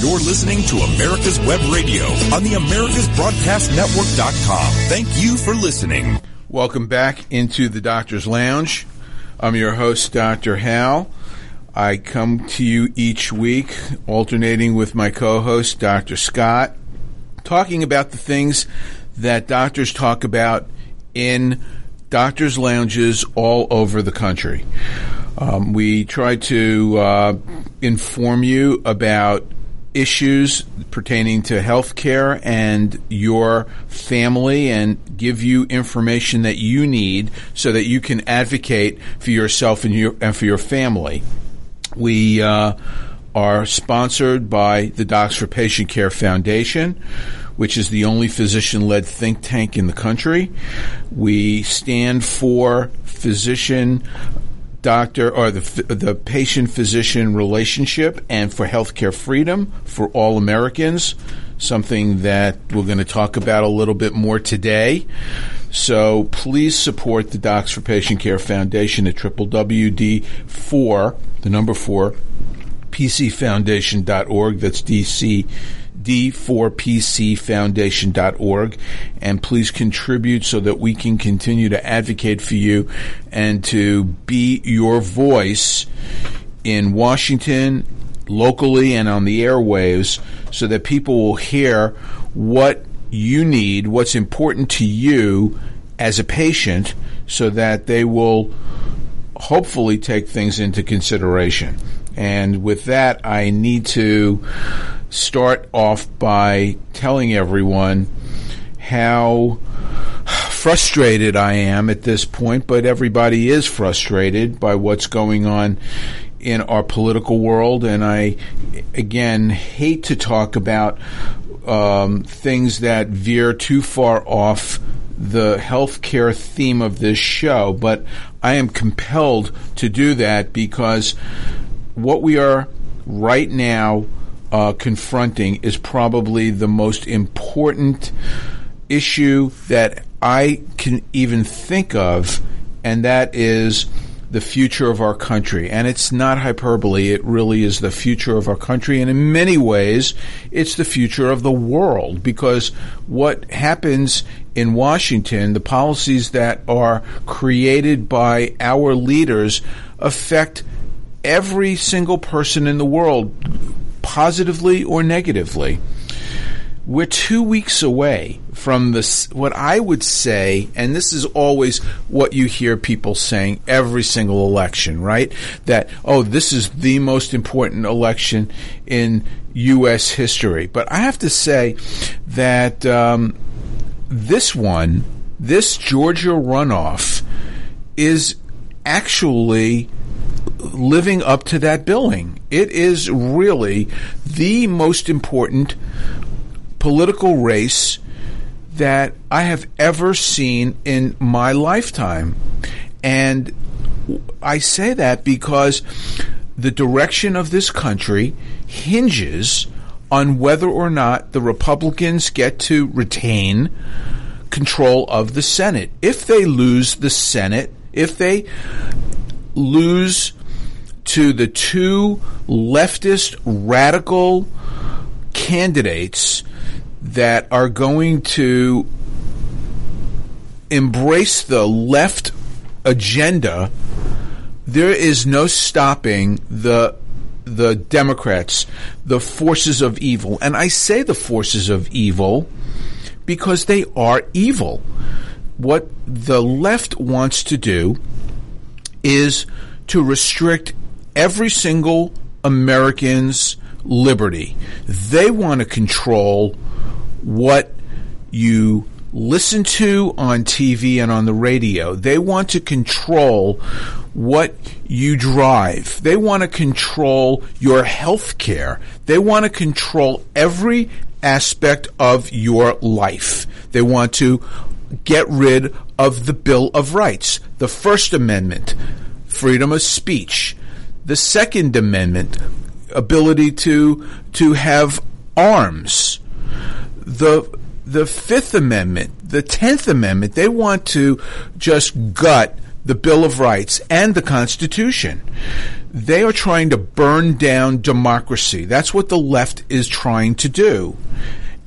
You're listening to America's Web Radio on the AmericasBroadcastNetwork.com. Thank you for listening. Welcome back into the Doctor's Lounge. I'm your host, Dr. Hal. I come to you each week, alternating with my co host, Dr. Scott, talking about the things that doctors talk about in doctors' lounges all over the country. Um, we try to uh, inform you about issues pertaining to health care and your family and give you information that you need so that you can advocate for yourself and, your, and for your family. We uh, are sponsored by the Docs for Patient Care Foundation, which is the only physician led think tank in the country. We stand for physician doctor or the the patient physician relationship and for healthcare freedom for all Americans something that we're going to talk about a little bit more today. So please support the Docs for Patient Care Foundation at www.d4 the number 4 pcfoundation.org that's dc d4pcfoundation.org and please contribute so that we can continue to advocate for you and to be your voice in Washington, locally, and on the airwaves so that people will hear what you need, what's important to you as a patient, so that they will hopefully take things into consideration. And with that, I need to start off by telling everyone how frustrated I am at this point, but everybody is frustrated by what's going on in our political world. And I, again, hate to talk about um, things that veer too far off the healthcare theme of this show, but I am compelled to do that because what we are right now uh, confronting is probably the most important issue that I can even think of, and that is the future of our country. And it's not hyperbole, it really is the future of our country. And in many ways, it's the future of the world because what happens in Washington, the policies that are created by our leaders affect every single person in the world positively or negatively. We're two weeks away from this, what I would say, and this is always what you hear people saying every single election, right? That, oh, this is the most important election in U.S. history. But I have to say that um, this one, this Georgia runoff, is actually living up to that billing. It is really the most important political race that I have ever seen in my lifetime. And I say that because the direction of this country hinges on whether or not the Republicans get to retain control of the Senate. If they lose the Senate, if they lose to the two leftist radical candidates that are going to embrace the left agenda, there is no stopping the the Democrats, the forces of evil. And I say the forces of evil because they are evil. What the left wants to do is to restrict every single American's liberty. They want to control what you listen to on TV and on the radio. They want to control what you drive. They want to control your health care. They want to control every aspect of your life. They want to get rid of the Bill of Rights, the First Amendment, freedom of speech, the Second Amendment, ability to to have arms, the the Fifth Amendment, the Tenth Amendment. They want to just gut the Bill of Rights, and the Constitution. They are trying to burn down democracy. That's what the left is trying to do.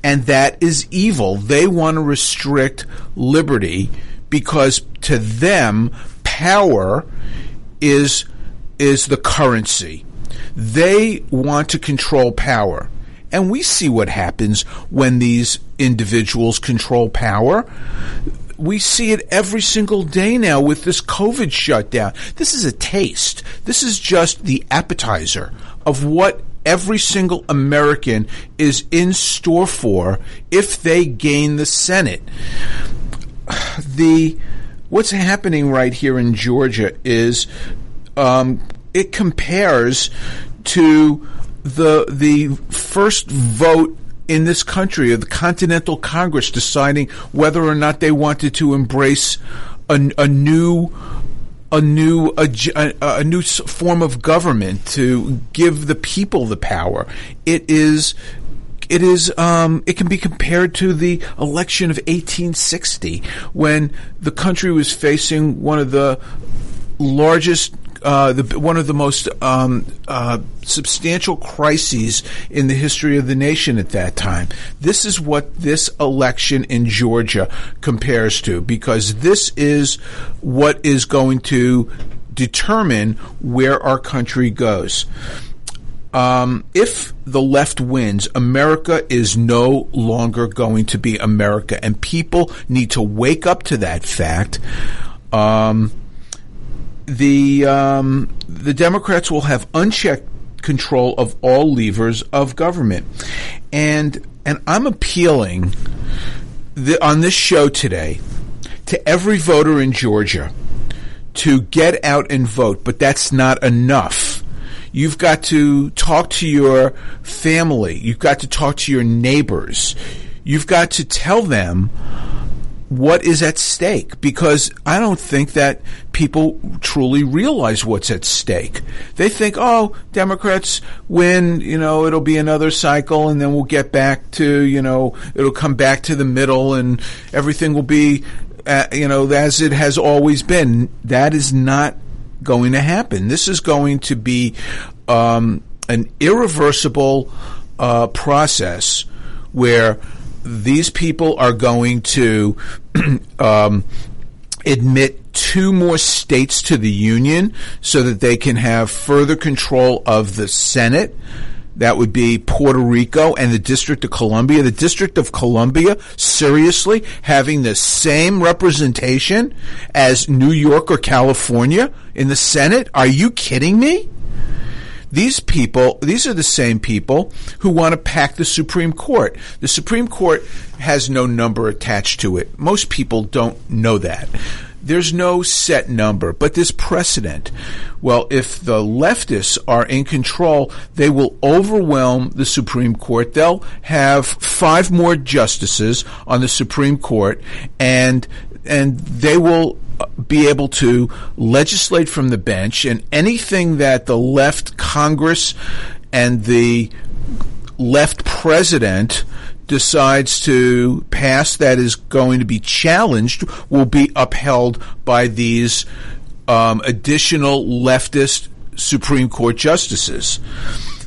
And that is evil. They want to restrict liberty because to them, power is, is the currency. They want to control power. And we see what happens when these individuals control power. We see it every single day now with this COVID shutdown. This is a taste. This is just the appetizer of what every single American is in store for if they gain the Senate. The what's happening right here in Georgia is um, it compares to the the first vote in this country of the Continental Congress deciding whether or not they wanted to embrace a, a new a new a, a, new form of government to give the people the power. It is it is um, it can be compared to the election of 1860 when the country was facing one of the largest uh, the, one of the most um, uh, substantial crises in the history of the nation at that time. This is what this election in Georgia compares to, because this is what is going to determine where our country goes. Um, if the left wins, America is no longer going to be America, and people need to wake up to that fact. Um, the um, the Democrats will have unchecked control of all levers of government, and and I'm appealing the, on this show today to every voter in Georgia to get out and vote, but that's not enough. You've got to talk to your family. You've got to talk to your neighbors. You've got to tell them what is at stake because I don't think that people truly realize what's at stake. They think, oh, Democrats win, you know, it'll be another cycle and then we'll get back to, you know, it'll come back to the middle and everything will be, uh, you know, as it has always been. That is not going to happen. This is going to be um, an irreversible uh, process where these people are going to um, admit two more states to the union so that they can have further control of the Senate. That would be Puerto Rico and the District of Columbia. The District of Columbia, seriously, having the same representation as New York or California in the Senate? Are you kidding me? These people, these are the same people who want to pack the Supreme Court. The Supreme Court has no number attached to it. Most people don't know that. There's no set number, but this precedent. Well, if the leftists are in control, they will overwhelm the Supreme Court. They'll have five more justices on the Supreme Court, and and they will be able to legislate from the bench, and anything that the left Congress and the left president decides to pass that is going to be challenged will be upheld by these um, additional leftist Supreme Court justices.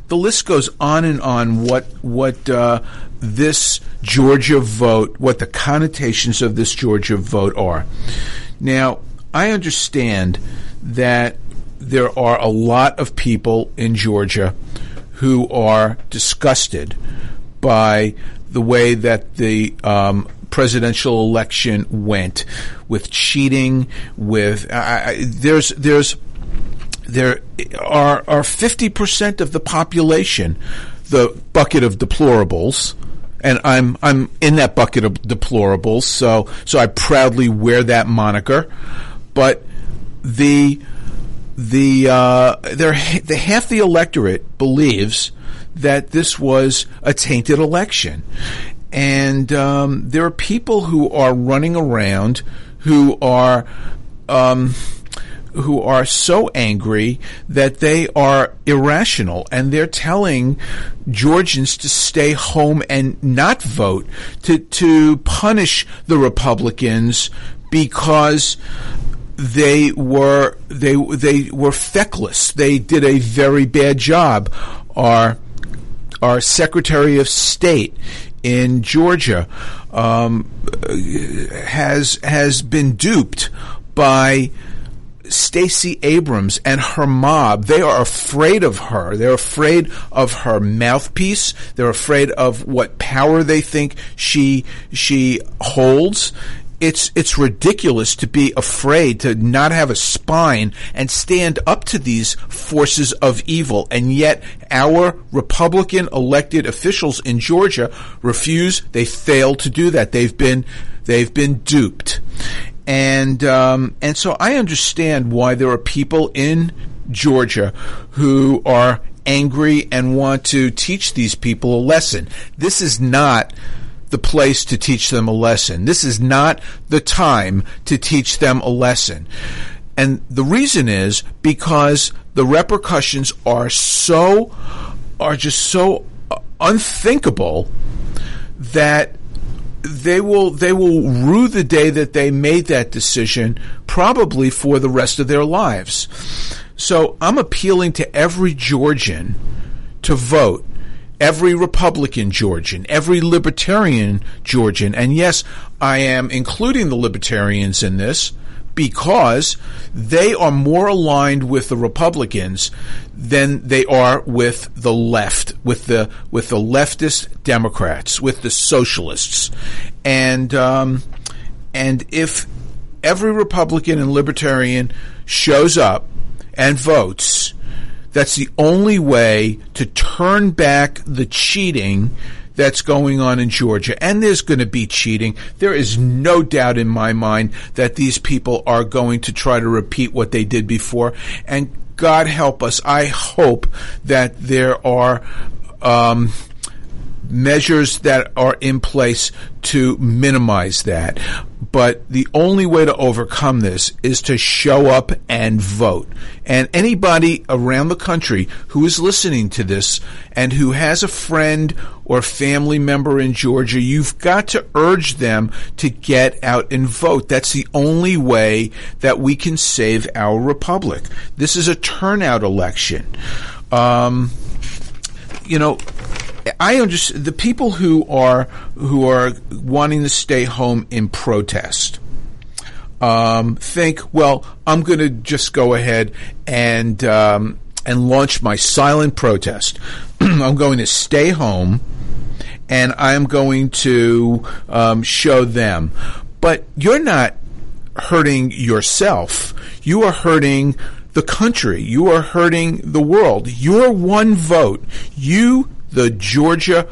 The list goes on and on. What what uh, this Georgia vote, what the connotations of this Georgia vote are. Now, I understand that there are a lot of people in Georgia who are disgusted by the way that the um, presidential election went, with cheating, with uh, there's there's there are are fifty percent of the population the bucket of deplorables and I'm I'm in that bucket of deplorables. So so I proudly wear that moniker. But the the uh, the half the electorate believes that this was a tainted election, and um, there are people who are running around who are. Um, who are so angry that they are irrational and they're telling Georgians to stay home and not vote to to punish the Republicans because they were they they were feckless. They did a very bad job. Our our Secretary of State in Georgia um, has has been duped by Stacey Abrams and her mob, they are afraid of her. They're afraid of her mouthpiece. They're afraid of what power they think she she holds. It's it's ridiculous to be afraid to not have a spine and stand up to these forces of evil, and yet our Republican elected officials in Georgia refuse. They fail to do that. They've been they've been duped and um, and so I understand why there are people in Georgia who are angry and want to teach these people a lesson. This is not the place to teach them a lesson. This is not the time to teach them a lesson. And the reason is because the repercussions are so are just so unthinkable that they will they will rue the day that they made that decision probably for the rest of their lives. So I'm appealing to every Georgian to vote, every Republican Georgian, every Libertarian Georgian, and yes, I am including the Libertarians in this because they are more aligned with the Republicans than they are with the left, with the with the leftist Democrats, with the socialists, and um, and if every Republican and Libertarian shows up and votes, that's the only way to turn back the cheating that's going on in Georgia. And there's going to be cheating. There is no doubt in my mind that these people are going to try to repeat what they did before. And God help us. I hope that there are, um, measures that are in place to minimize that. But the only way to overcome this is to show up and vote. And anybody around the country who is listening to this and who has a friend or family member in Georgia, you've got to urge them to get out and vote. That's the only way that we can save our republic. This is a turnout election. Um, you know, I understand the people who are who are wanting to stay home in protest. Um, think, well, I'm going to just go ahead and um, and launch my silent protest. I'm going to stay home, and I'm going to um, show them. But you're not hurting yourself. You are hurting the country. You are hurting the world. Your one vote, you the Georgia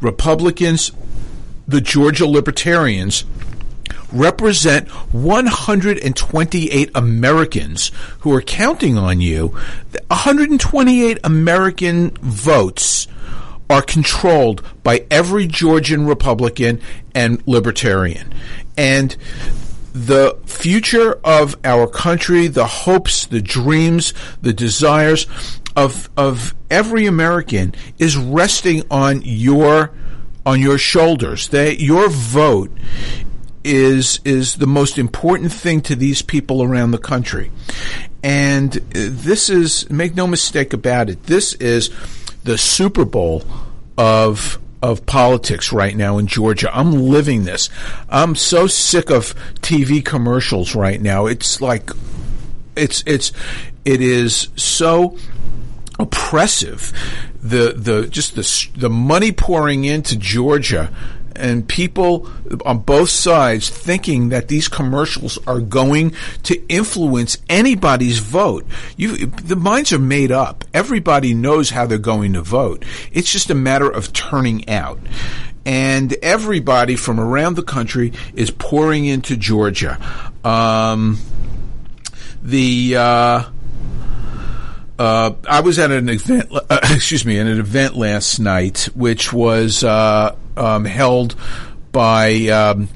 Republicans, the Georgia Libertarians, represent 128 Americans who are counting on you. 128 American votes are controlled by every Georgian Republican and Libertarian. And the future of our country, the hopes, the dreams, the desires of of every American is resting on your on your shoulders. That your vote is is the most important thing to these people around the country. And uh, this is make no mistake about it. This is the Super Bowl of of politics right now in Georgia. I'm living this. I'm so sick of TV commercials right now. It's like it's it's it is so oppressive. The the just the the money pouring into Georgia and people on both sides thinking that these commercials are going to influence anybody's vote. You, the minds are made up. Everybody knows how they're going to vote. It's just a matter of turning out. And everybody from around the country is pouring into Georgia. Um, the uh, uh, I was at an event, uh, excuse me, at an event last night, which was uh, um, held by um,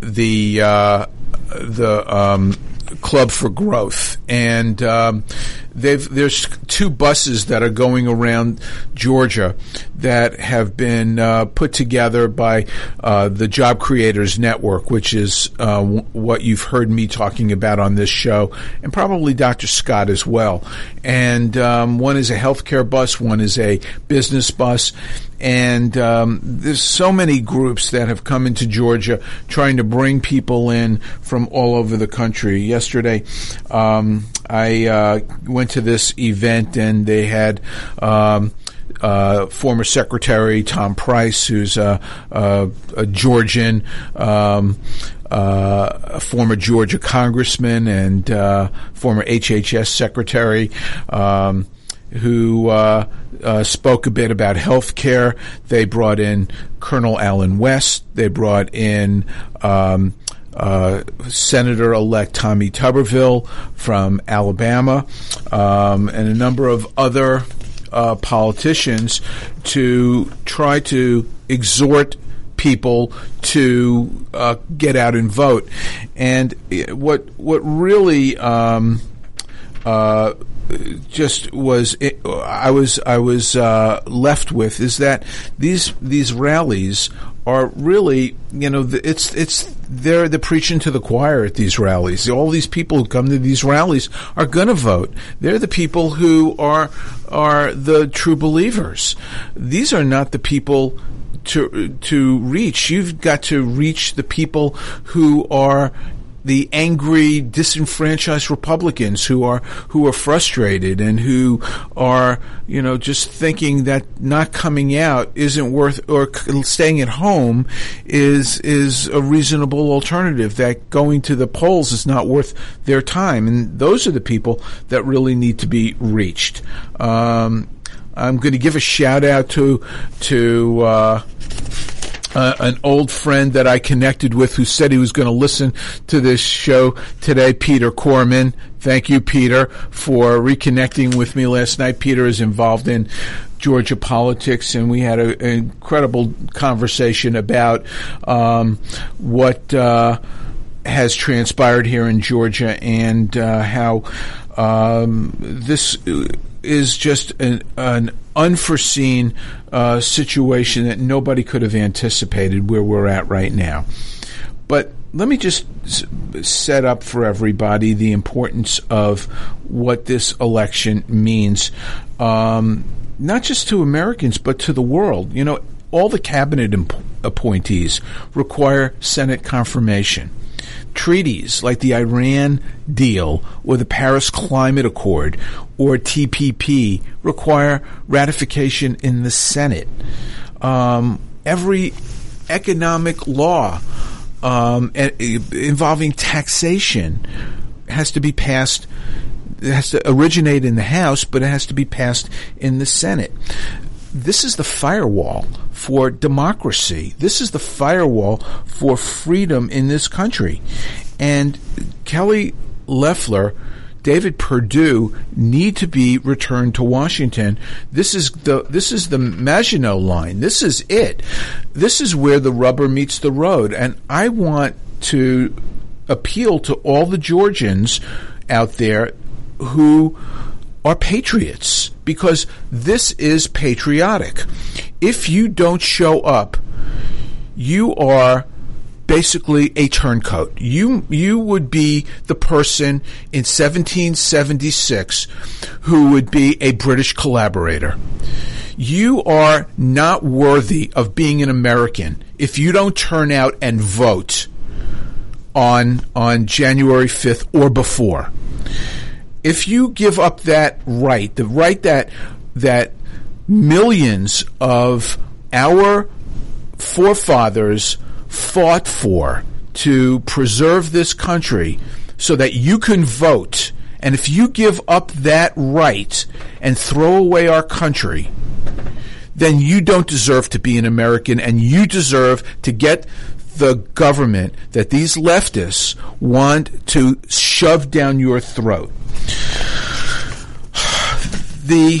the uh, the um, Club for Growth, and um, there's two buses that are going around Georgia that have been uh, put together by uh, the Job Creators Network, which is uh, w- what you've heard me talking about on this show, and probably Dr. Scott as well. And um, one is a healthcare bus, one is a business bus, and um, there's so many groups that have come into Georgia trying to bring people in from all over the country. Yesterday, um, I uh, went to this event and they had. Um, uh, former Secretary Tom Price, who's a, a, a Georgian, um, uh, a former Georgia congressman and uh, former HHS secretary. Um, who uh, uh, spoke a bit about health care. They brought in Colonel Allen West. They brought in um, uh, Senator elect Tommy Tuberville from Alabama, um, and a number of other uh, politicians to try to exhort people to uh, get out and vote. And what what really um, uh, just was I was I was uh, left with is that these these rallies are really you know it's it's they're the preaching to the choir at these rallies. All these people who come to these rallies are going to vote. They're the people who are are the true believers. These are not the people to to reach. You've got to reach the people who are the angry, disenfranchised Republicans who are who are frustrated and who are you know just thinking that not coming out isn't worth or staying at home is is a reasonable alternative. That going to the polls is not worth their time, and those are the people that really need to be reached. Um, I'm going to give a shout out to to. Uh, uh, an old friend that I connected with who said he was going to listen to this show today, Peter Corman. Thank you, Peter, for reconnecting with me last night. Peter is involved in Georgia politics, and we had a, an incredible conversation about um, what uh, has transpired here in Georgia and uh, how um, this is just an, an unforeseen uh, situation that nobody could have anticipated where we're at right now. But let me just set up for everybody the importance of what this election means, um, not just to Americans, but to the world. You know, all the cabinet imp- appointees require Senate confirmation treaties like the Iran deal or the Paris Climate Accord or TPP require ratification in the Senate. Um, every economic law um, involving taxation has to be passed. It has to originate in the House, but it has to be passed in the Senate. This is the firewall for democracy. This is the firewall for freedom in this country. And Kelly Loeffler, David Perdue need to be returned to Washington. This is the this is the Maginot line. This is it. This is where the rubber meets the road. And I want to appeal to all the Georgians out there who are patriots because this is patriotic. If you don't show up, you are basically a turncoat. You you would be the person in 1776 who would be a British collaborator. You are not worthy of being an American if you don't turn out and vote on on January 5th or before. If you give up that right, the right that that millions of our forefathers fought for to preserve this country so that you can vote. And if you give up that right and throw away our country, then you don't deserve to be an American and you deserve to get the government that these leftists want to shove down your throat. The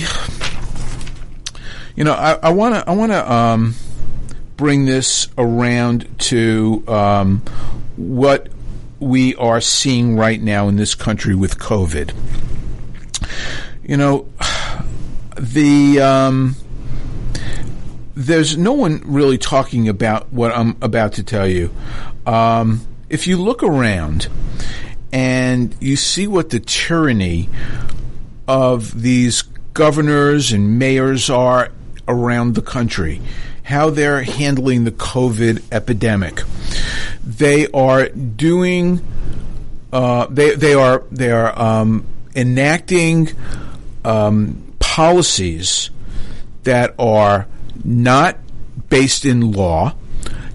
you know I want to I want to um, bring this around to um, what we are seeing right now in this country with COVID. you know, the um, there's no one really talking about what I'm about to tell you. Um, if you look around and you see what the tyranny of these governors and mayors are around the country, how they're handling the COVID epidemic, they are doing. Uh, they they are they are um, enacting um, policies that are not based in law,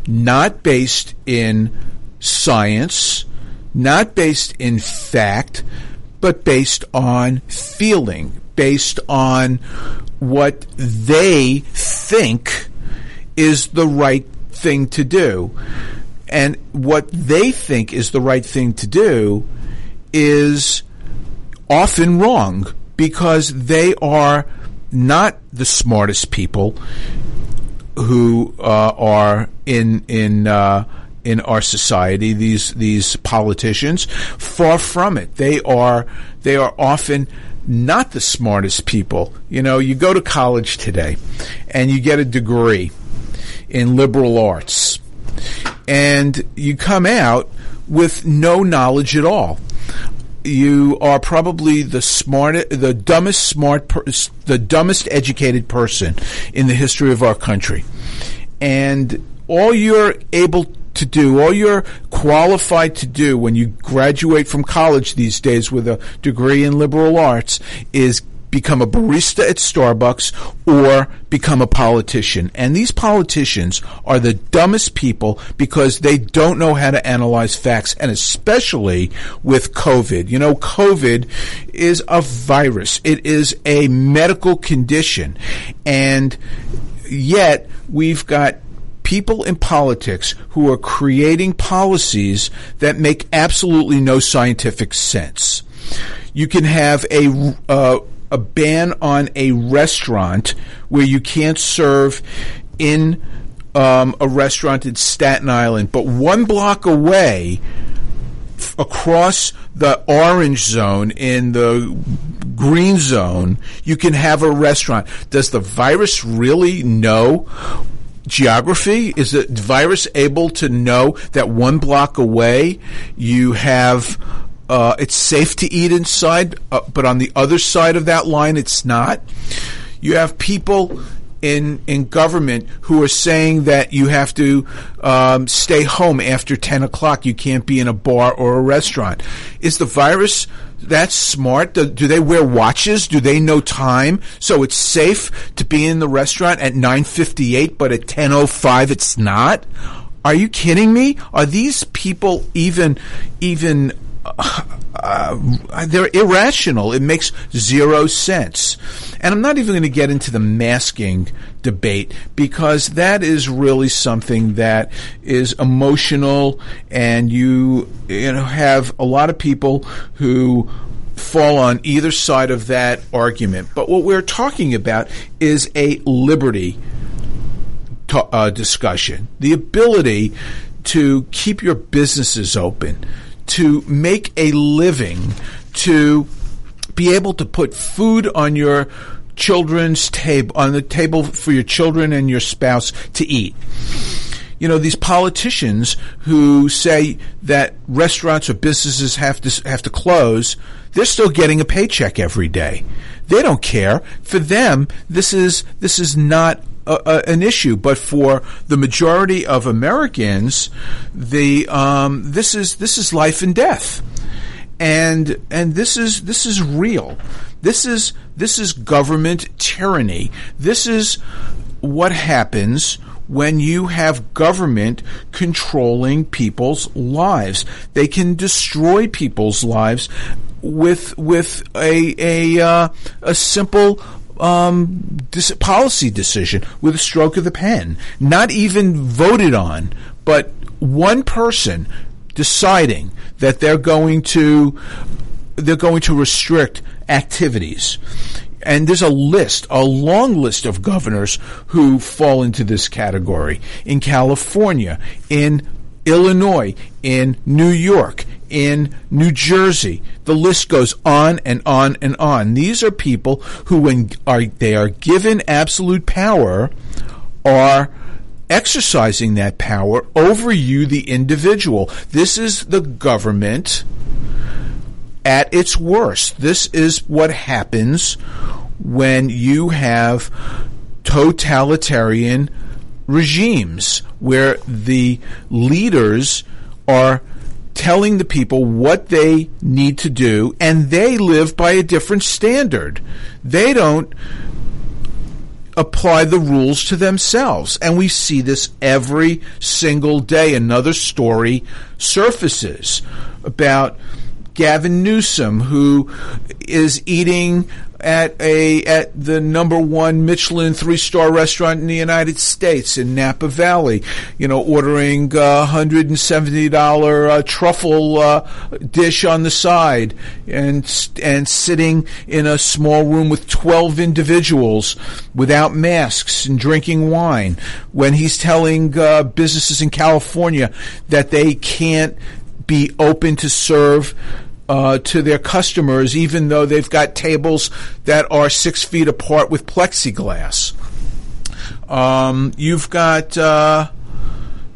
not based in science, not based in fact, but based on feeling, based on what they think is the right thing to do. And what they think is the right thing to do is often wrong because they are not the smartest people who uh, are in in uh, in our society. These these politicians, far from it. They are they are often not the smartest people. You know, you go to college today, and you get a degree in liberal arts, and you come out with no knowledge at all. You are probably the smart, the dumbest smart, per, the dumbest educated person in the history of our country, and all you're able to do, all you're qualified to do when you graduate from college these days with a degree in liberal arts is become a barista at Starbucks or become a politician. And these politicians are the dumbest people because they don't know how to analyze facts, and especially with COVID. You know, COVID is a virus. It is a medical condition. And yet we've got people in politics who are creating policies that make absolutely no scientific sense. You can have a uh, a ban on a restaurant where you can't serve in um, a restaurant in Staten Island, but one block away, across the orange zone in the green zone, you can have a restaurant. Does the virus really know geography? Is the virus able to know that one block away you have uh, it's safe to eat inside, uh, but on the other side of that line, it's not. You have people in in government who are saying that you have to um, stay home after ten o'clock. You can't be in a bar or a restaurant. Is the virus that smart? Do, do, they wear watches? Do they know time? So it's safe to be in the restaurant at nine fifty eight, but at ten oh five, it's not. Are you kidding me? Are these people even even uh, they're irrational. It makes zero sense. And I'm not even going to get into the masking debate because that is really something that is emotional and you you know have a lot of people who fall on either side of that argument. But what we're talking about is a liberty uh, discussion, the ability to keep your businesses open, to make a living, to be able to put food on your children's table, on the table for your children and your spouse to eat. You know, these politicians who say that restaurants or businesses have to, have to close, they're still getting a paycheck every day. They don't care. For them, this is, this is not a, an issue, but for the majority of Americans, the um, this is this is life and death, and and this is this is real. This is this is government tyranny. This is what happens when you have government controlling people's lives. They can destroy people's lives with with a a uh, a simple um, dis- policy decision with a stroke of the pen, not even voted on, but one person deciding that they're going to they're going to restrict activities. And there's a list, a long list of governors who fall into this category. In California, in Illinois, in New York, in New Jersey. The list goes on and on and on. These are people who, when are they are given absolute power, are exercising that power over you, the individual. This is the government at its worst. This is what happens when you have totalitarian regimes where the leaders are telling the people what they need to do and they live by a different standard. They don't apply the rules to themselves. And we see this every single day. Another story surfaces about Gavin Newsom, who is eating at a at the number one Michelin three star restaurant in the United States in Napa Valley. You know, ordering a hundred and seventy dollar uh, truffle uh, dish on the side, and and sitting in a small room with twelve individuals without masks and drinking wine. When he's telling uh, businesses in California that they can't be open to serve uh, to their customers, even though they've got tables that are six feet apart with plexiglass. Um, you've got uh,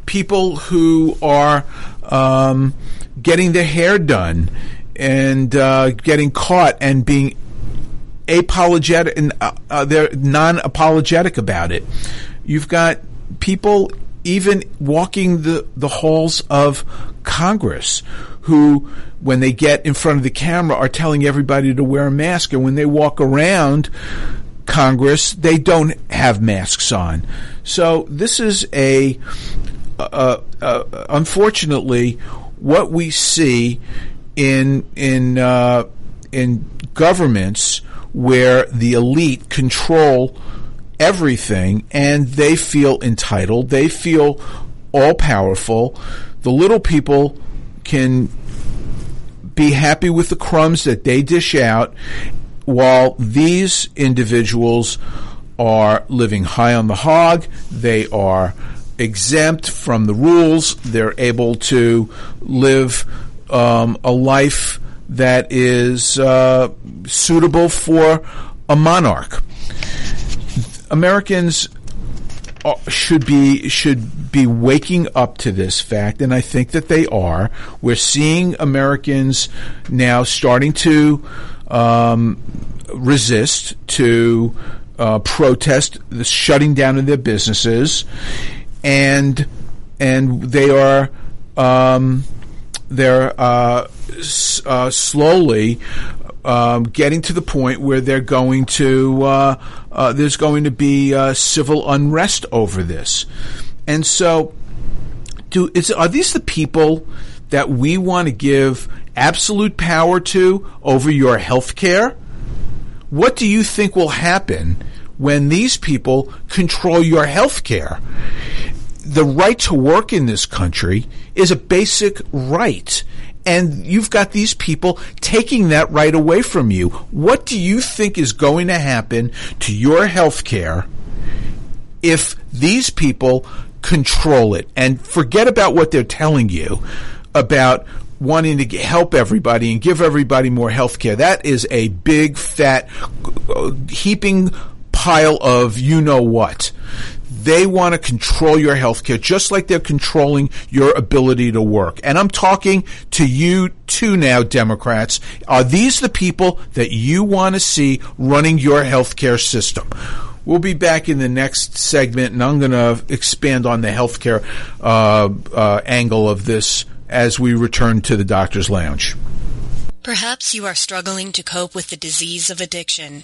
people who are um, getting their hair done and uh, getting caught and being apologetic and uh, uh, they're non-apologetic about it. You've got people even walking the, the halls of Congress who when they get in front of the camera are telling everybody to wear a mask and when they walk around Congress they don't have masks on. So this is a uh, uh, unfortunately what we see in in uh, in governments where the elite control everything and they feel entitled, they feel all powerful. The little people can be happy with the crumbs that they dish out while these individuals are living high on the hog. They are exempt from the rules. They're able to live um, a life that is uh, suitable for a monarch. Americans uh, should be should be waking up to this fact, and I think that they are. We're seeing Americans now starting to um, resist, to uh, protest the shutting down of their businesses, and and they are um, they're uh, s- uh, slowly um, getting to the point where they're going to uh, uh, there's going to be uh, civil unrest over this, and so do is are these the people that we want to give absolute power to over your health care? What do you think will happen when these people control your health care? The right to work in this country is a basic right and you've got these people taking that right away from you. What do you think is going to happen to your health care if these people control it and forget about what they're telling you about wanting to help everybody and give everybody more health care? That is a big, fat, uh, heaping pile of you know what. They want to control your health care just like they're controlling your ability to work. And I'm talking to you too now, Democrats. Are these the people that you want to see running your health care system? We'll be back in the next segment, and I'm going to expand on the healthcare uh, uh, angle of this as we return to the doctor's lounge. Perhaps you are struggling to cope with the disease of addiction.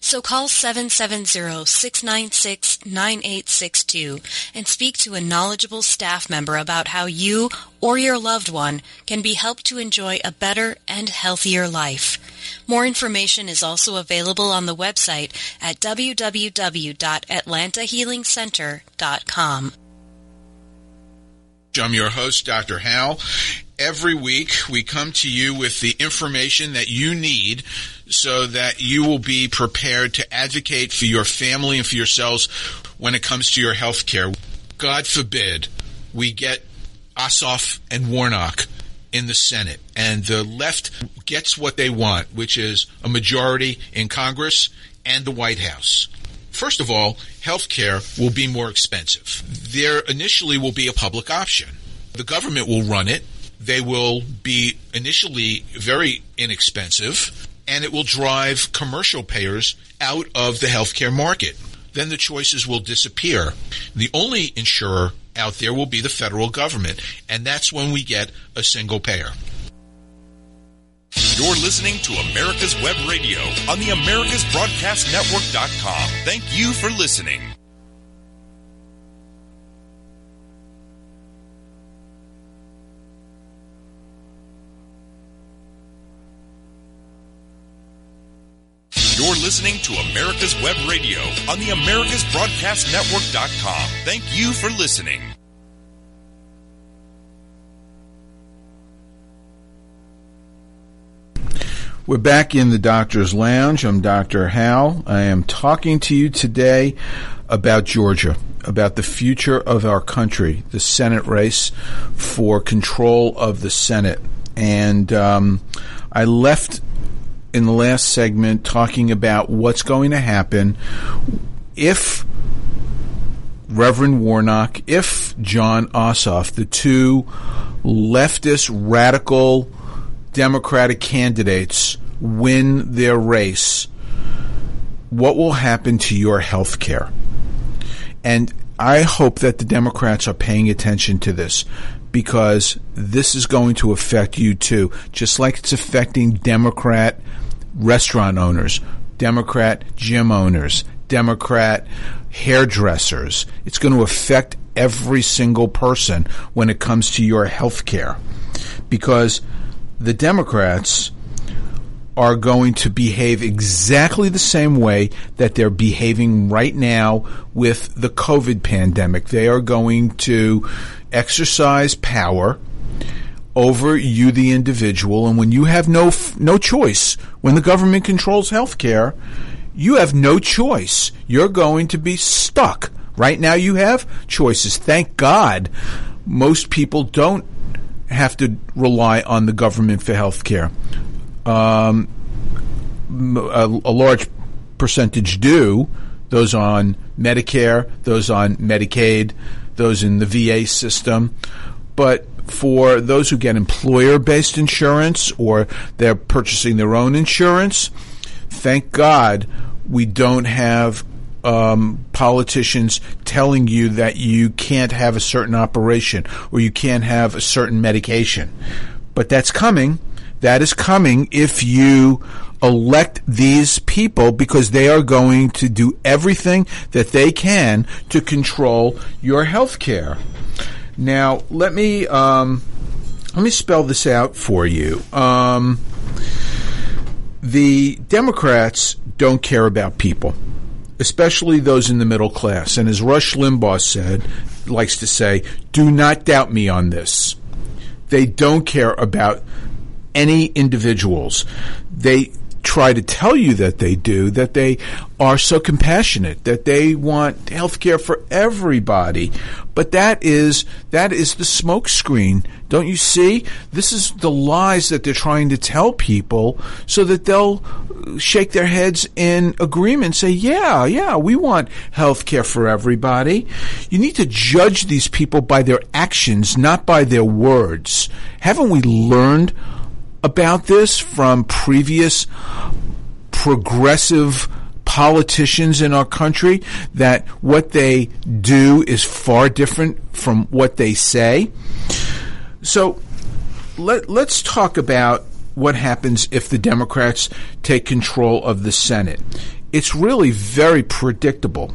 So call 770-696-9862 and speak to a knowledgeable staff member about how you or your loved one can be helped to enjoy a better and healthier life. More information is also available on the website at www.atlantahealingcenter.com. I'm your host, Dr. Hal. Every week we come to you with the information that you need so that you will be prepared to advocate for your family and for yourselves when it comes to your health care. God forbid we get Ossoff and Warnock in the Senate and the left gets what they want, which is a majority in Congress and the White House. First of all, health care will be more expensive. There initially will be a public option. The government will run it. They will be initially very inexpensive and it will drive commercial payers out of the healthcare market. Then the choices will disappear. The only insurer out there will be the federal government, and that's when we get a single payer. You're listening to America's Web Radio on the AmericasBroadcastNetwork.com. Thank you for listening. You're listening to America's Web Radio on the AmericasBroadcastNetwork.com. Thank you for listening. We're back in the doctor's lounge. I'm Dr. Hal. I am talking to you today about Georgia, about the future of our country, the Senate race for control of the Senate. And um, I left in the last segment talking about what's going to happen if Reverend Warnock, if Jon Ossoff, the two leftist radical Democratic candidates win their race, what will happen to your health care? And I hope that the Democrats are paying attention to this because this is going to affect you too, just like it's affecting Democrat restaurant owners, Democrat gym owners, Democrat hairdressers. It's going to affect every single person when it comes to your health care because the Democrats are going to behave exactly the same way that they're behaving right now with the COVID pandemic. They are going to exercise power over you, the individual, and when you have no no choice, when the government controls health care, you have no choice. You're going to be stuck. Right now, you have choices. Thank God, most people don't have to rely on the government for health care. Um, a, a, large percentage do, those on Medicare, those on Medicaid, those in the VA system. But for those who get employer based insurance or they're purchasing their own insurance, thank God we don't have um, politicians telling you that you can't have a certain operation or you can't have a certain medication. But that's coming. That is coming if you elect these people because they are going to do everything that they can to control your health care. Now, let me um, let me spell this out for you. Um, the Democrats don't care about people especially those in the middle class. And as Rush Limbaugh said, likes to say, do not doubt me on this. They don't care about any individuals. They try to tell you that they do, that they are so compassionate, that they want health care for everybody. But that is that is the smokescreen. Don't you see? This is the lies that they're trying to tell people so that they'll shake their heads in agreement say, yeah, yeah, we want health care for everybody. You need to judge these people by their actions, not by their words. Haven't we learned about this from previous progressive politicians in our country that what they do is far different from what they say. So let, let's talk about what happens if the Democrats take control of the Senate. it's really very predictable.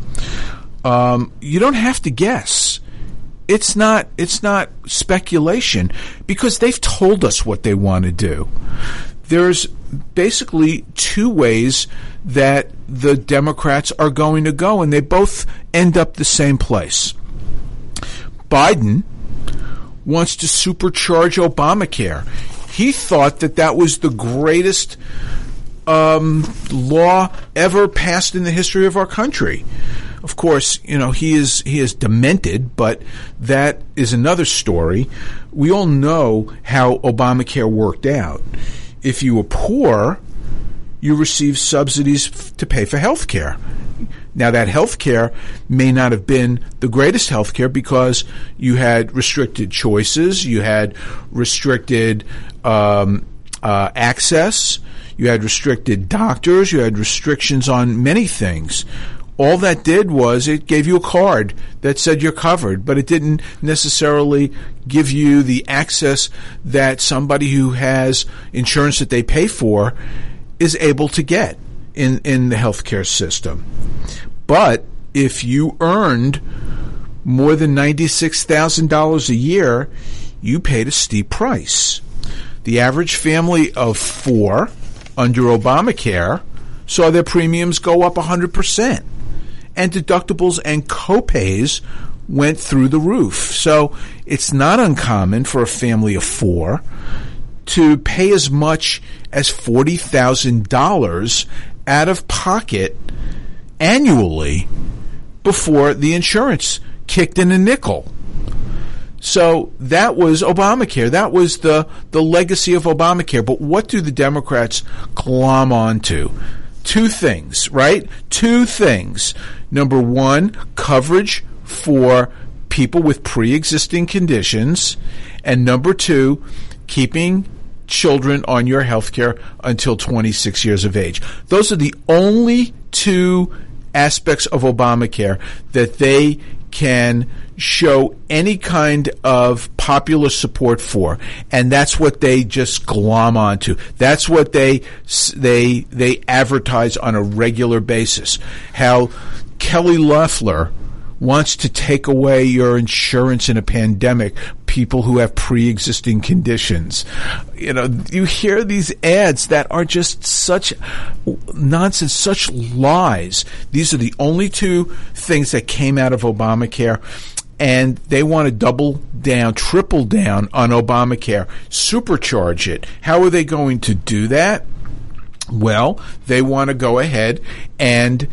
Um, you don't have to guess. It's not. It's not speculation because they've told us what they want to do. There's basically two ways that the Democrats are going to go, and they both end up the same place. Biden wants to supercharge Obamacare. He thought that that was the greatest um, law ever passed in the history of our country. Of course, you know he is he is demented, but that is another story. We all know how Obamacare worked out. If you were poor, you received subsidies f- to pay for health care. Now, that health care may not have been the greatest health care because you had restricted choices, you had restricted um, uh, access, you had restricted doctors, you had restrictions on many things. All that did was it gave you a card that said you're covered, but it didn't necessarily give you the access that somebody who has insurance that they pay for is able to get in, in the healthcare system. But if you earned more than $96,000 a year, you paid a steep price. The average family of four under Obamacare saw their premiums go up 100%. And deductibles and copays went through the roof. So it's not uncommon for a family of four to pay as much as $40,000 out of pocket annually before the insurance kicked in a nickel. So that was Obamacare. That was the, the legacy of Obamacare. But what do the Democrats glom onto? Two things, right? Two things. Number one, coverage for people with pre existing conditions. And number two, keeping children on your health care until 26 years of age. Those are the only two aspects of Obamacare that they can show any kind of popular support for, and that's what they just glom onto. That's what they they they advertise on a regular basis. How Kelly Loeffler wants to take away your insurance in a pandemic, people who have pre-existing conditions. You know, you hear these ads that are just such nonsense, such lies. These are the only two things that came out of Obamacare and they want to double down, triple down on Obamacare, supercharge it. How are they going to do that? Well, they want to go ahead and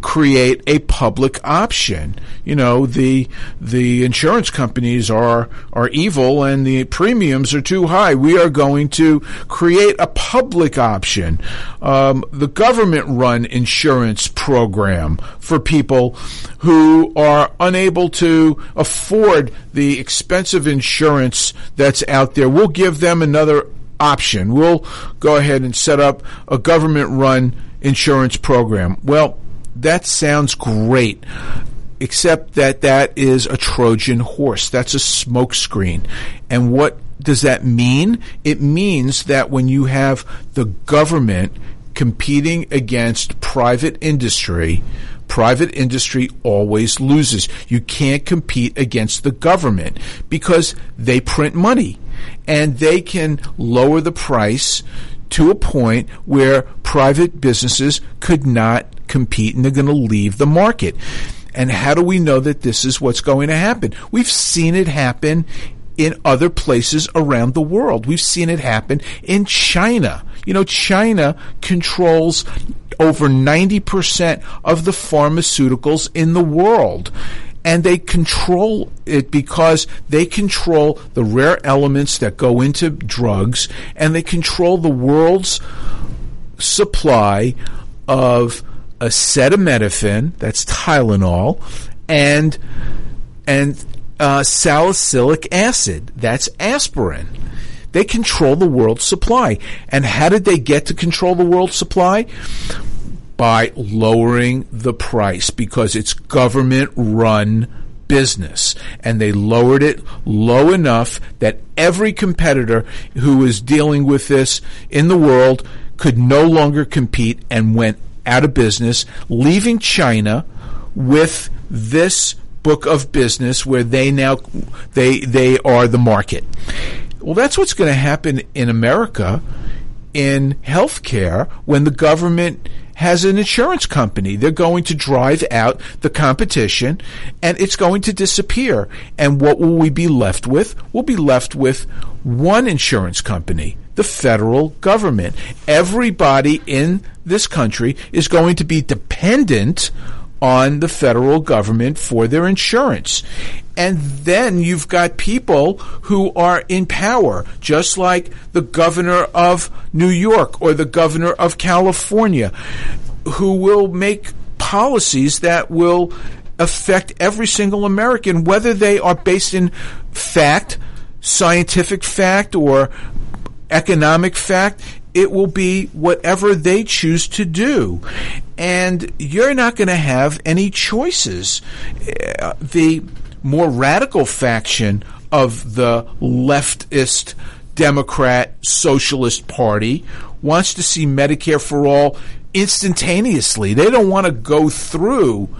create a public option. You know, the the insurance companies are are evil and the premiums are too high. We are going to create a public option, um, the government run insurance program for people who are unable to afford the expensive insurance that's out there. We'll give them another option. We'll go ahead and set up a government run insurance program. Well, that sounds great except that that is a Trojan horse. That's a smokescreen. And what does that mean? It means that when you have the government competing against private industry, private industry always loses. You can't compete against the government because they print money and they can lower the price to a point where private businesses could not compete and they're going to leave the market. And how do we know that this is what's going to happen? We've seen it happen in other places around the world. We've seen it happen in China. You know, China controls over 90% of the pharmaceuticals in the world. And they control it because they control the rare elements that go into drugs and they control the world's supply of acetaminophen, that's Tylenol, and and uh, salicylic acid, that's aspirin. They control the world's supply. And how did they get to control the world's supply? By lowering the price because it's government run business. And they lowered it low enough that every competitor who was dealing with this in the world could no longer compete and went out of business, leaving China with this book of business where they now they they are the market. Well, that's what's going to happen in America in healthcare when the government has an insurance company. They're going to drive out the competition and it's going to disappear. And what will we be left with? We'll be left with one insurance company, the federal government. Everybody in this country is going to be dependent on the federal government for their insurance. And then you've got people who are in power, just like the governor of New York or the governor of California, who will make policies that will affect every single American, whether they are based in fact, scientific fact, or economic fact it will be whatever they choose to do. And you're not going to have any choices. Uh, the more radical faction of the leftist Democrat Socialist Party wants to see Medicare for all instantaneously. They don't want to go through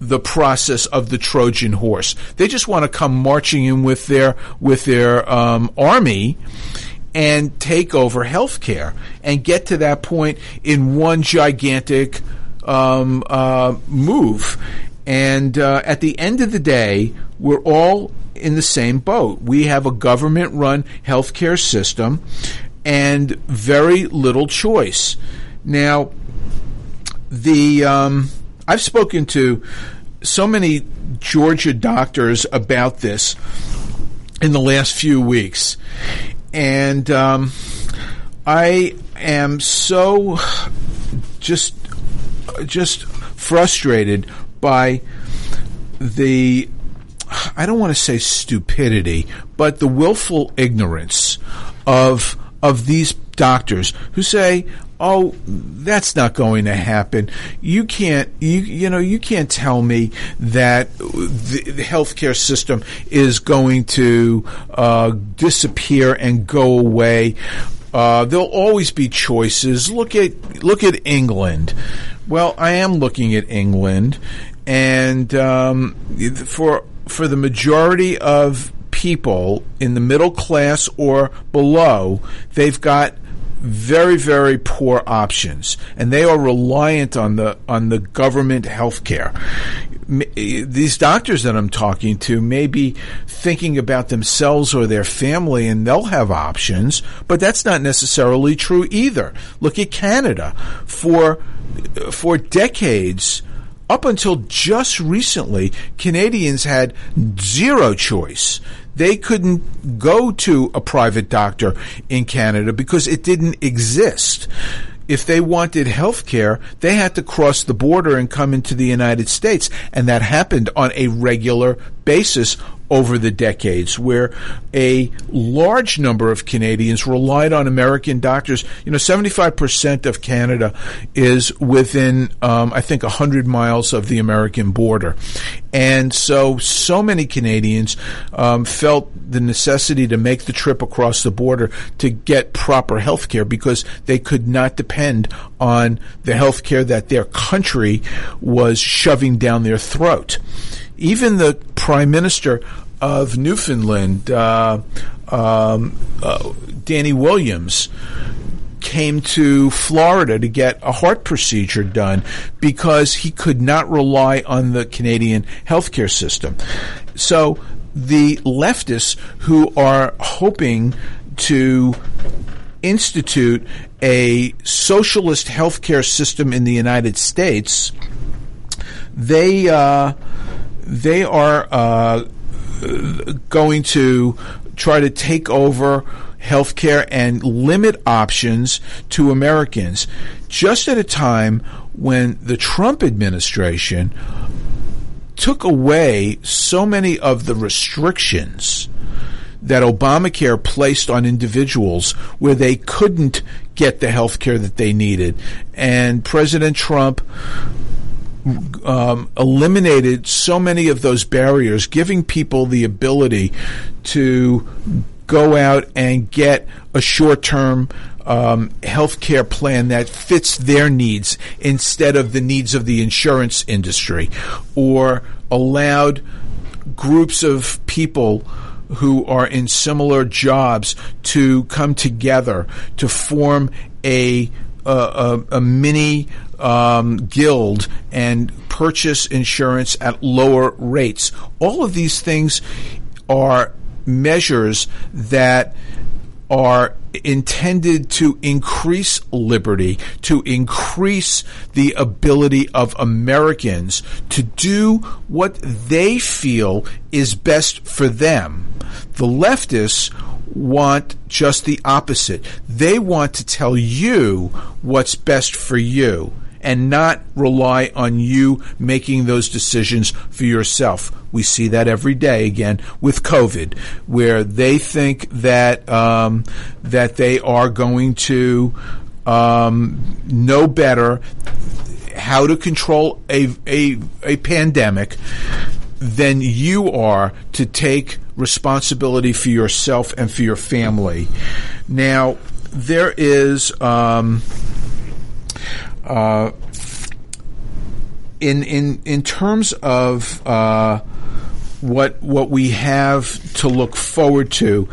the process of the Trojan horse. They just want to come marching in with their with their um, army and take over healthcare and get to that point in one gigantic um, uh, move. And uh, at the end of the day, we're all in the same boat. We have a government run healthcare system and very little choice. Now, the um, I've spoken to so many Georgia doctors about this in the last few weeks, and um, I am so just just frustrated by the I don't want to say stupidity, but the willful ignorance of of these doctors who say, "Oh, that's not going to happen." You can't, you you know, you can't tell me that the, the healthcare system is going to uh, disappear and go away. Uh, there'll always be choices. Look at look at England. Well, I am looking at England, and um, for for the majority of people in the middle class or below, they've got very very poor options and they are reliant on the on the government health care eh, these doctors that I'm talking to may be thinking about themselves or their family and they'll have options but that's not necessarily true either. Look at Canada. For for decades up until just recently, Canadians had zero choice. They couldn't go to a private doctor in Canada because it didn't exist. If they wanted health care, they had to cross the border and come into the United States. And that happened on a regular basis over the decades, where a large number of Canadians relied on American doctors. You know, 75% of Canada is within, um, I think, 100 miles of the American border. And so, so many Canadians um, felt the necessity to make the trip across the border to get proper health care because they could not depend on the health care that their country was shoving down their throat even the prime minister of Newfoundland, uh, um, uh, Danny Williams, came to Florida to get a heart procedure done because he could not rely on the Canadian healthcare system. So the leftists who are hoping to institute a socialist healthcare system in the United States, they uh, they are uh, going to try to take over healthcare and limit options to Americans just at a time when the Trump administration took away so many of the restrictions that Obamacare placed on individuals where they couldn't get the health care that they needed. And President Trump um, eliminated so many of those barriers, giving people the ability to go out and get a short term um, health care plan that fits their needs instead of the needs of the insurance industry, or allowed groups of people who are in similar jobs to come together to form a a, a, mini um, guild and purchase insurance at lower rates. All of these things are measures that are intended to increase liberty, to increase the ability of Americans to do what they feel is best for them. The leftists want just the opposite. They want to tell you what's best for you and not rely on you making those decisions for yourself. We see that every day again with COVID, where they think that um, that they are going to um, know better how to control a, a, a pandemic than you are to take responsibility for yourself and for your family. Now, there is. Um, uh, in in in terms of uh, what what we have to look forward to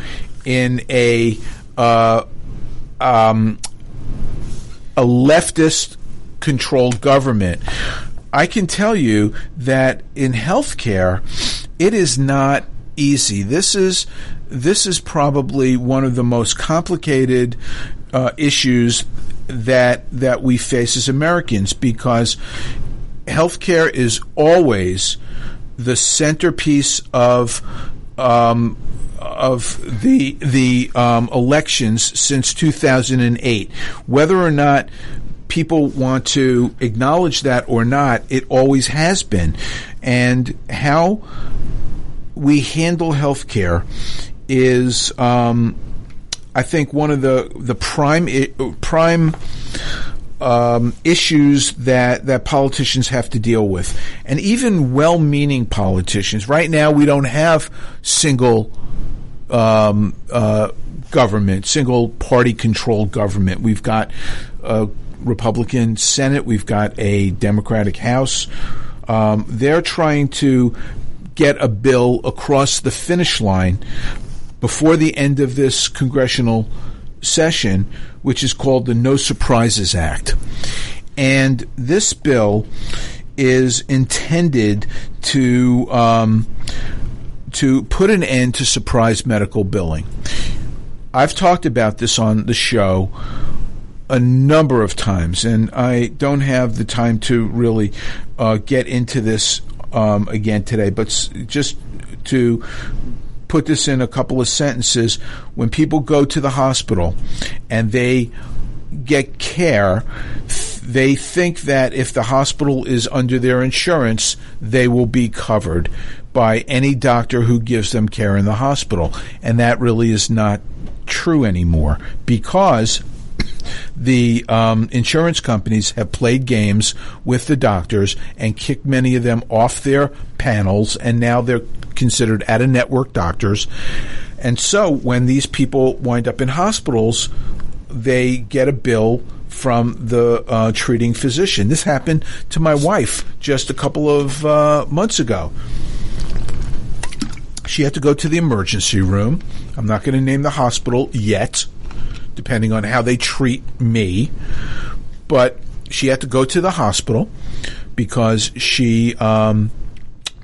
in a uh, um, a leftist controlled government, I can tell you that in healthcare, it is not easy. This is this is probably one of the most complicated uh, issues that that we face as Americans because healthcare is always the centerpiece of um, of the the um, elections since 2008. Whether or not people want to acknowledge that or not, it always has been. And how we handle healthcare is, um, I think, one of the the prime prime um, issues that that politicians have to deal with, and even well-meaning politicians. Right now, we don't have single um, uh, government, single party controlled government. We've got a Republican Senate, we've got a Democratic House. Um, they're trying to get a bill across the finish line before the end of this congressional session, which is called the No Surprises Act. And this bill is intended to um, to put an end to surprise medical billing. I've talked about this on the show a number of times, and I don't have the time to really uh, get into this um, again today, but just to put this in a couple of sentences. When people go to the hospital and they get care, they think that if the hospital is under their insurance, they will be covered by any doctor who gives them care in the hospital. And that really is not true anymore because the um, insurance companies have played games with the doctors and kicked many of them off their panels, and now they're considered out of network doctors. And so when these people wind up in hospitals, they get a bill from the uh, treating physician. This happened to my wife just a couple of uh, months ago. She had to go to the emergency room. I'm not going to name the hospital yet, depending on how they treat me. But she had to go to the hospital because she um,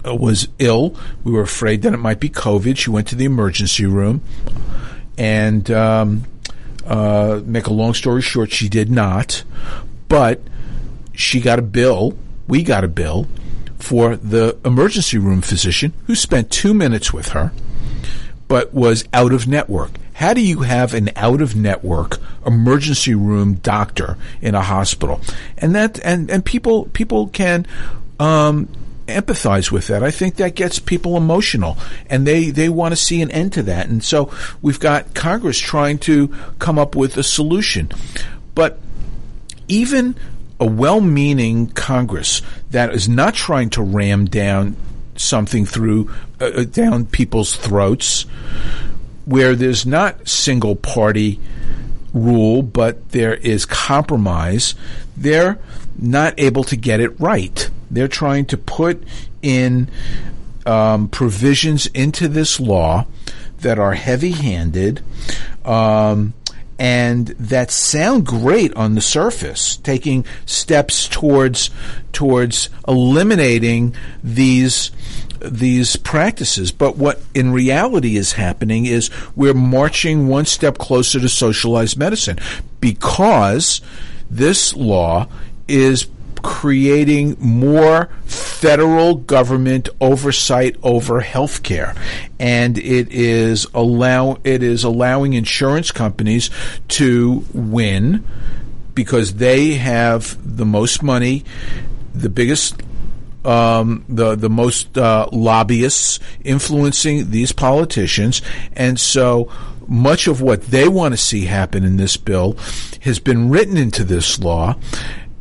was ill. We were afraid that it might be COVID. She went to the emergency room, and um, uh, make a long story short, she did not. But she got a bill. We got a bill for the emergency room physician who spent two minutes with her, but was out of network. How do you have an out of network emergency room doctor in a hospital? And that and and people people can um, empathize with that. I think that gets people emotional and they, they want to see an end to that. And so we've got Congress trying to come up with a solution. But even a well meaning Congress that is not trying to ram down something through, uh, uh, down people's throats, where there's not single party rule, but there is compromise. They're not able to get it right. They're trying to put in um, provisions into this law that are heavy handed. Um, and that sound great on the surface, taking steps towards towards eliminating these these practices. But what in reality is happening is we're marching one step closer to socialized medicine because this law is creating more federal government oversight over healthcare, and it is allow it is allowing insurance companies to win because they have the most money, the biggest um, the the most uh, lobbyists influencing these politicians, and so much of what they want to see happen in this bill has been written into this law,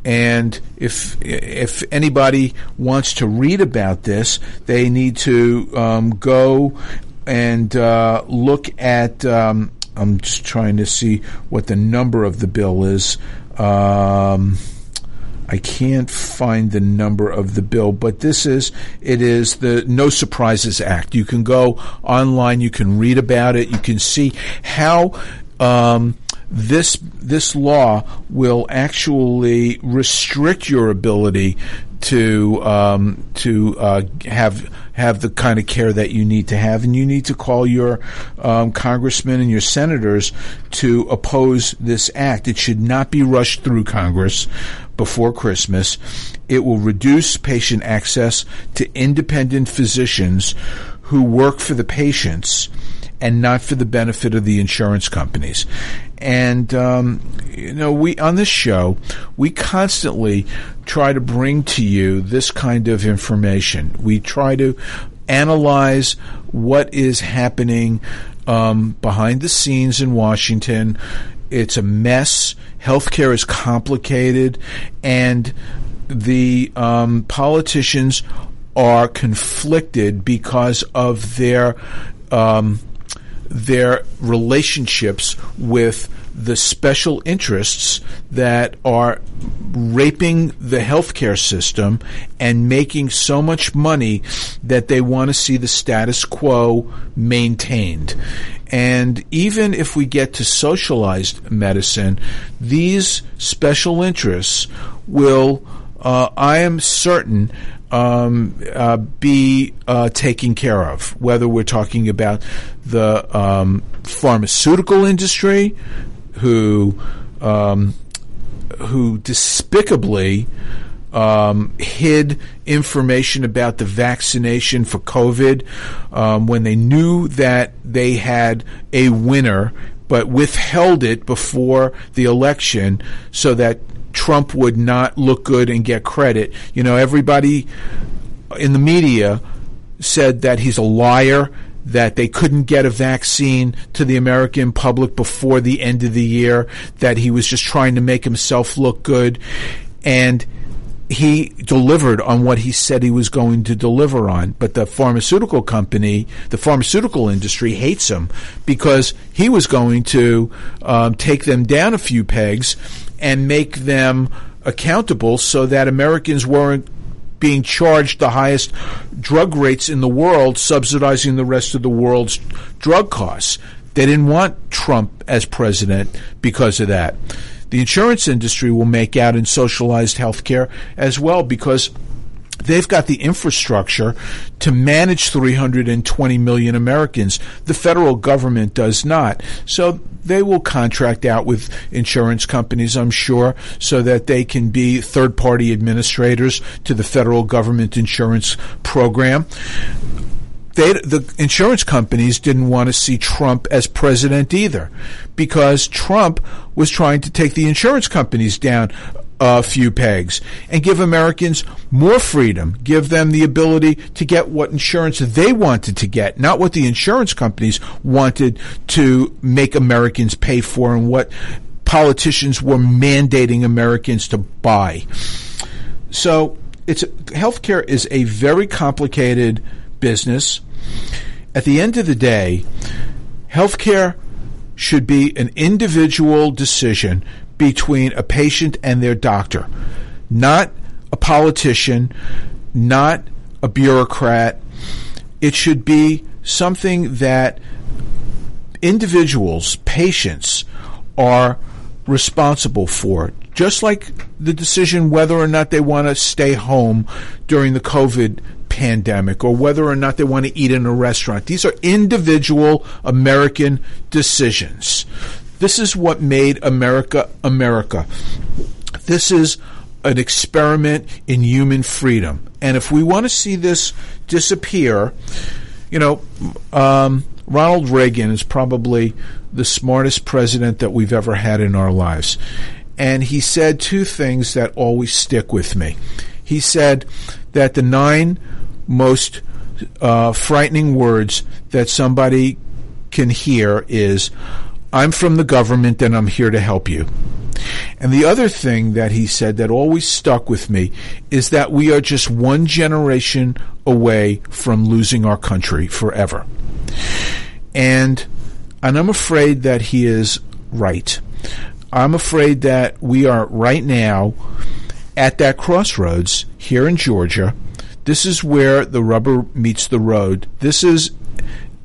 and if if anybody wants to read about this, they need to um, go and uh, look at. Um, I'm just trying to see what the number of the bill is. Um, I can't find the number of the bill, but this is it is the No Surprises Act. You can go online, you can read about it, you can see how um, this this law will actually restrict your ability to um, to uh, have have the kind of care that you need to have, and you need to call your um, congressmen and your senators to oppose this act. It should not be rushed through Congress before Christmas. It will reduce patient access to independent physicians who work for the patients and not for the benefit of the insurance companies. And um, you know, we on this show we constantly try to bring to you this kind of information. We try to analyze what is happening um, behind the scenes in Washington. It's a mess. Healthcare is complicated, and the um, politicians are conflicted because of their um, their relationships with the special interests that are raping the healthcare system and making so much money that they want to see the status quo maintained. And even if we get to socialized medicine, these special interests will, uh, I am certain, um, uh, be uh, taken care of. Whether we're talking about the um, pharmaceutical industry, who um, who despicably um, hid information about the vaccination for COVID um, when they knew that they had a winner, but withheld it before the election so that Trump would not look good and get credit. You know, everybody in the media said that he's a liar, that they couldn't get a vaccine to the American public before the end of the year, that he was just trying to make himself look good. And he delivered on what he said he was going to deliver on. But the pharmaceutical company, the pharmaceutical industry hates him because he was going to um, take them down a few pegs and make them accountable so that Americans weren't being charged the highest drug rates in the world, subsidizing the rest of the world's drug costs. They didn't want Trump as president because of that. The insurance industry will make out in socialized health care as well because They've got the infrastructure to manage 320 million Americans. The federal government does not. So they will contract out with insurance companies, I'm sure, so that they can be third party administrators to the federal government insurance program. They, the insurance companies didn't want to see Trump as president either because Trump was trying to take the insurance companies down a few pegs and give Americans more freedom, give them the ability to get what insurance they wanted to get, not what the insurance companies wanted to make Americans pay for and what politicians were mandating Americans to buy. So it's healthcare is a very complicated business. At the end of the day, healthcare should be an individual decision between a patient and their doctor, not a politician, not a bureaucrat. It should be something that individuals, patients, are responsible for. Just like the decision whether or not they want to stay home during the COVID pandemic or whether or not they want to eat in a restaurant. These are individual American decisions. This is what made America America. This is an experiment in human freedom. And if we want to see this disappear, you know, um, Ronald Reagan is probably the smartest president that we've ever had in our lives. And he said two things that always stick with me. He said that the nine most uh, frightening words that somebody can hear is, I'm from the government and I'm here to help you. And the other thing that he said that always stuck with me is that we are just one generation away from losing our country forever. And and I'm afraid that he is right. I'm afraid that we are right now at that crossroads here in Georgia. This is where the rubber meets the road. This is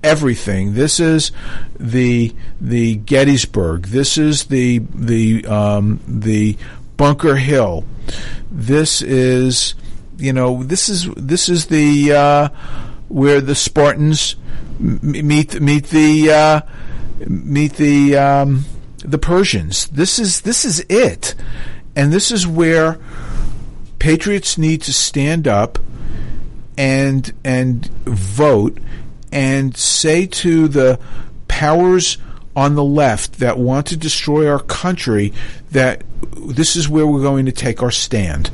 everything. This is the the Gettysburg. This is the the um, the Bunker Hill. This is you know this is this is the uh, where the Spartans meet meet the uh, meet the um, the Persians. This is this is it, and this is where patriots need to stand up and and vote and say to the powers on the left that want to destroy our country that this is where we're going to take our stand.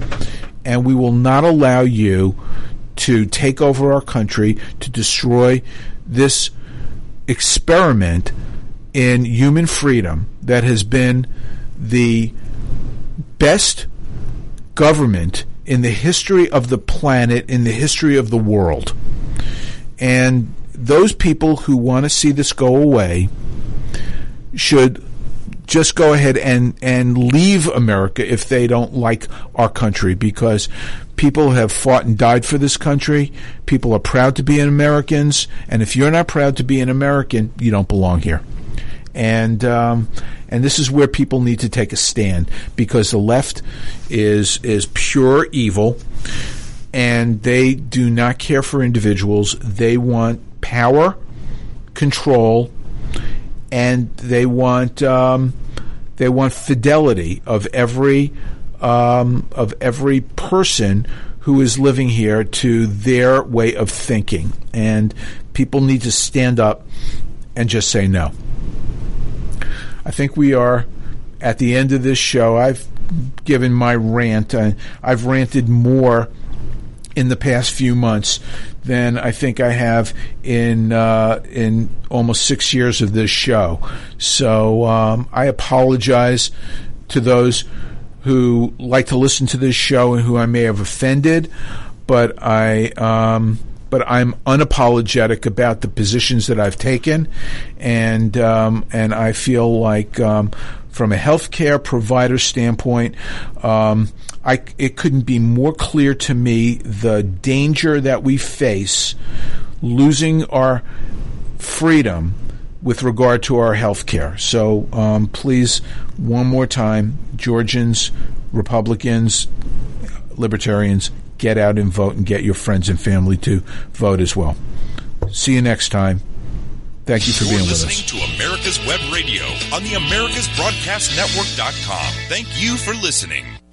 And we will not allow you to take over our country, to destroy this experiment in human freedom that has been the best government in the history of the planet, in the history of the world. And those people who want to see this go away should just go ahead and, and leave America if they don't like our country because people have fought and died for this country. People are proud to be Americans. And if you're not proud to be an American, you don't belong here. And, um, and this is where people need to take a stand because the left is, is pure evil and they do not care for individuals. They want power, control, and they want um, they want fidelity of every um, of every person who is living here to their way of thinking. And people need to stand up and just say no. I think we are at the end of this show. I've given my rant. I, I've ranted more in the past few months than I think I have in uh, in almost six years of this show. So um, I apologize to those who like to listen to this show and who I may have offended, but I. Um, but I'm unapologetic about the positions that I've taken, and um, and I feel like um, from a healthcare provider standpoint, um, I, it couldn't be more clear to me the danger that we face losing our freedom with regard to our health care. So um, please, one more time, Georgians, Republicans, Libertarians, get out and vote and get your friends and family to vote as well. See you next time. Thank you for You're being with us. listening to America's Web Radio on the AmericasBroadcastNetwork.com. Thank you for listening.